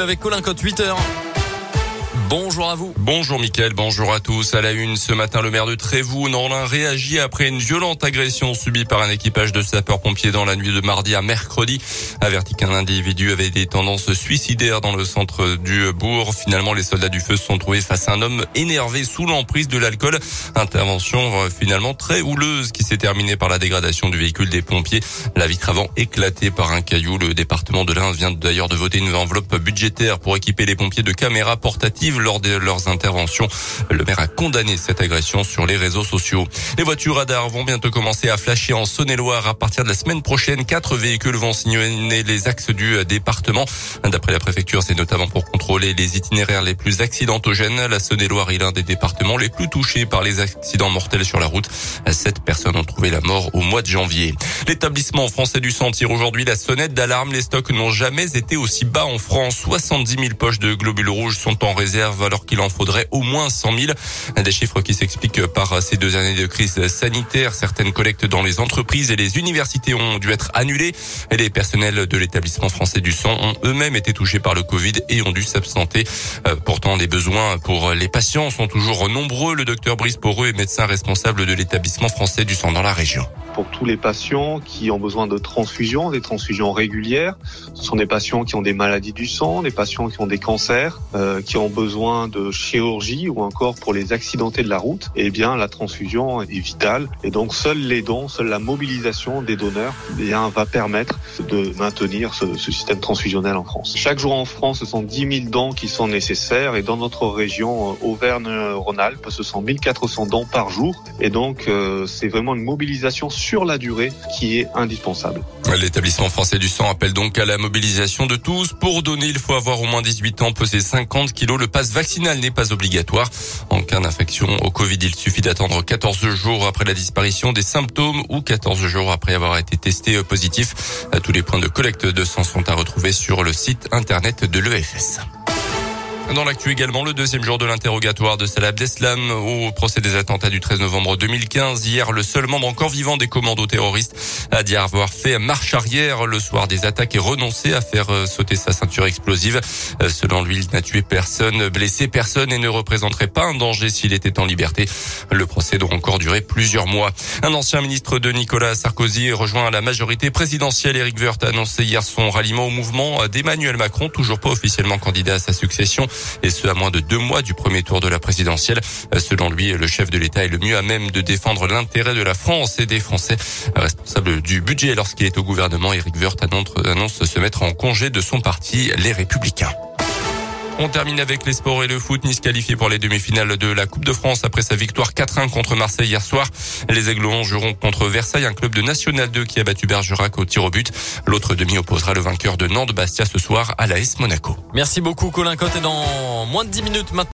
avec Colin Cote 8h. Bonjour à vous. Bonjour Mickaël, bonjour à tous. À la une, ce matin, le maire de Trévoux, Norlin, réagit après une violente agression subie par un équipage de sapeurs-pompiers dans la nuit de mardi à mercredi. Averti qu'un individu avait des tendances suicidaires dans le centre du bourg. Finalement, les soldats du feu se sont trouvés face à un homme énervé sous l'emprise de l'alcool. Intervention euh, finalement très houleuse qui s'est terminée par la dégradation du véhicule des pompiers. La vitre avant éclatée par un caillou. Le département de l'Ain vient d'ailleurs de voter une enveloppe budgétaire pour équiper les pompiers de caméras portatives lors de leurs interventions. Le maire a condamné cette agression sur les réseaux sociaux. Les voitures radars vont bientôt commencer à flasher en Saône-et-Loire. À partir de la semaine prochaine, quatre véhicules vont signer les axes du département. D'après la préfecture, c'est notamment pour contrôler les itinéraires les plus accidentogènes. La Saône-et-Loire est l'un des départements les plus touchés par les accidents mortels sur la route. Sept personnes ont trouvé la mort au mois de janvier. L'établissement français du sang tire aujourd'hui la sonnette d'alarme. Les stocks n'ont jamais été aussi bas en France. 70 000 poches de globules rouges sont en réserve alors qu'il en faudrait au moins 100 000. Des chiffres qui s'expliquent par ces deux années de crise sanitaire. Certaines collectes dans les entreprises et les universités ont dû être annulées. Et les personnels de l'établissement français du sang ont eux-mêmes été touchés par le Covid et ont dû s'absenter. Euh, pourtant, les besoins pour les patients sont toujours nombreux. Le docteur Brice Poreux est médecin responsable de l'établissement français du sang dans la région pour tous les patients qui ont besoin de transfusions, des transfusions régulières. Ce sont des patients qui ont des maladies du sang, des patients qui ont des cancers, euh, qui ont besoin de chirurgie ou encore pour les accidentés de la route. Eh bien, la transfusion est vitale et donc seuls les dons, seule la mobilisation des donneurs, eh bien, va permettre de maintenir ce, système transfusionnel en France. Chaque jour en France, ce sont 10 000 dons qui sont nécessaires et dans notre région euh, Auvergne-Rhône-Alpes, ce sont 1400 dons par jour et donc euh, c'est vraiment une mobilisation sur la durée qui est indispensable. L'établissement français du sang appelle donc à la mobilisation de tous. Pour donner, il faut avoir au moins 18 ans, peser 50 kilos. Le vaccinal n'est pas obligatoire. En cas d'infection au Covid, il suffit d'attendre 14 jours après la disparition des symptômes ou 14 jours après avoir été testé positif. Tous les points de collecte de sang sont à retrouver sur le site internet de l'EFS. Dans l'actu également, le deuxième jour de l'interrogatoire de Salah Abdeslam au procès des attentats du 13 novembre 2015. Hier, le seul membre encore vivant des commandos terroristes a dit avoir fait marche arrière le soir des attaques et renoncé à faire euh, sauter sa ceinture explosive. Euh, selon lui, il n'a tué personne, blessé personne et ne représenterait pas un danger s'il était en liberté. Le procès doit encore durer plusieurs mois. Un ancien ministre de Nicolas Sarkozy rejoint la majorité présidentielle. Eric Woerth a annoncé hier son ralliement au mouvement d'Emmanuel Macron, toujours pas officiellement candidat à sa succession et ce à moins de deux mois du premier tour de la présidentielle. Selon lui, le chef de l'État est le mieux à même de défendre l'intérêt de la France et des Français. Responsable du budget lorsqu'il est au gouvernement, Eric Woerth annonce se mettre en congé de son parti, les Républicains. On termine avec les sports et le foot. Nice qualifié pour les demi-finales de la Coupe de France après sa victoire 4-1 contre Marseille hier soir. Les Aiglons joueront contre Versailles, un club de National 2 qui a battu Bergerac au tir au but. L'autre demi opposera le vainqueur de Nantes Bastia ce soir à l'AS Monaco. Merci beaucoup Colin Cotte et dans moins de 10 minutes maintenant.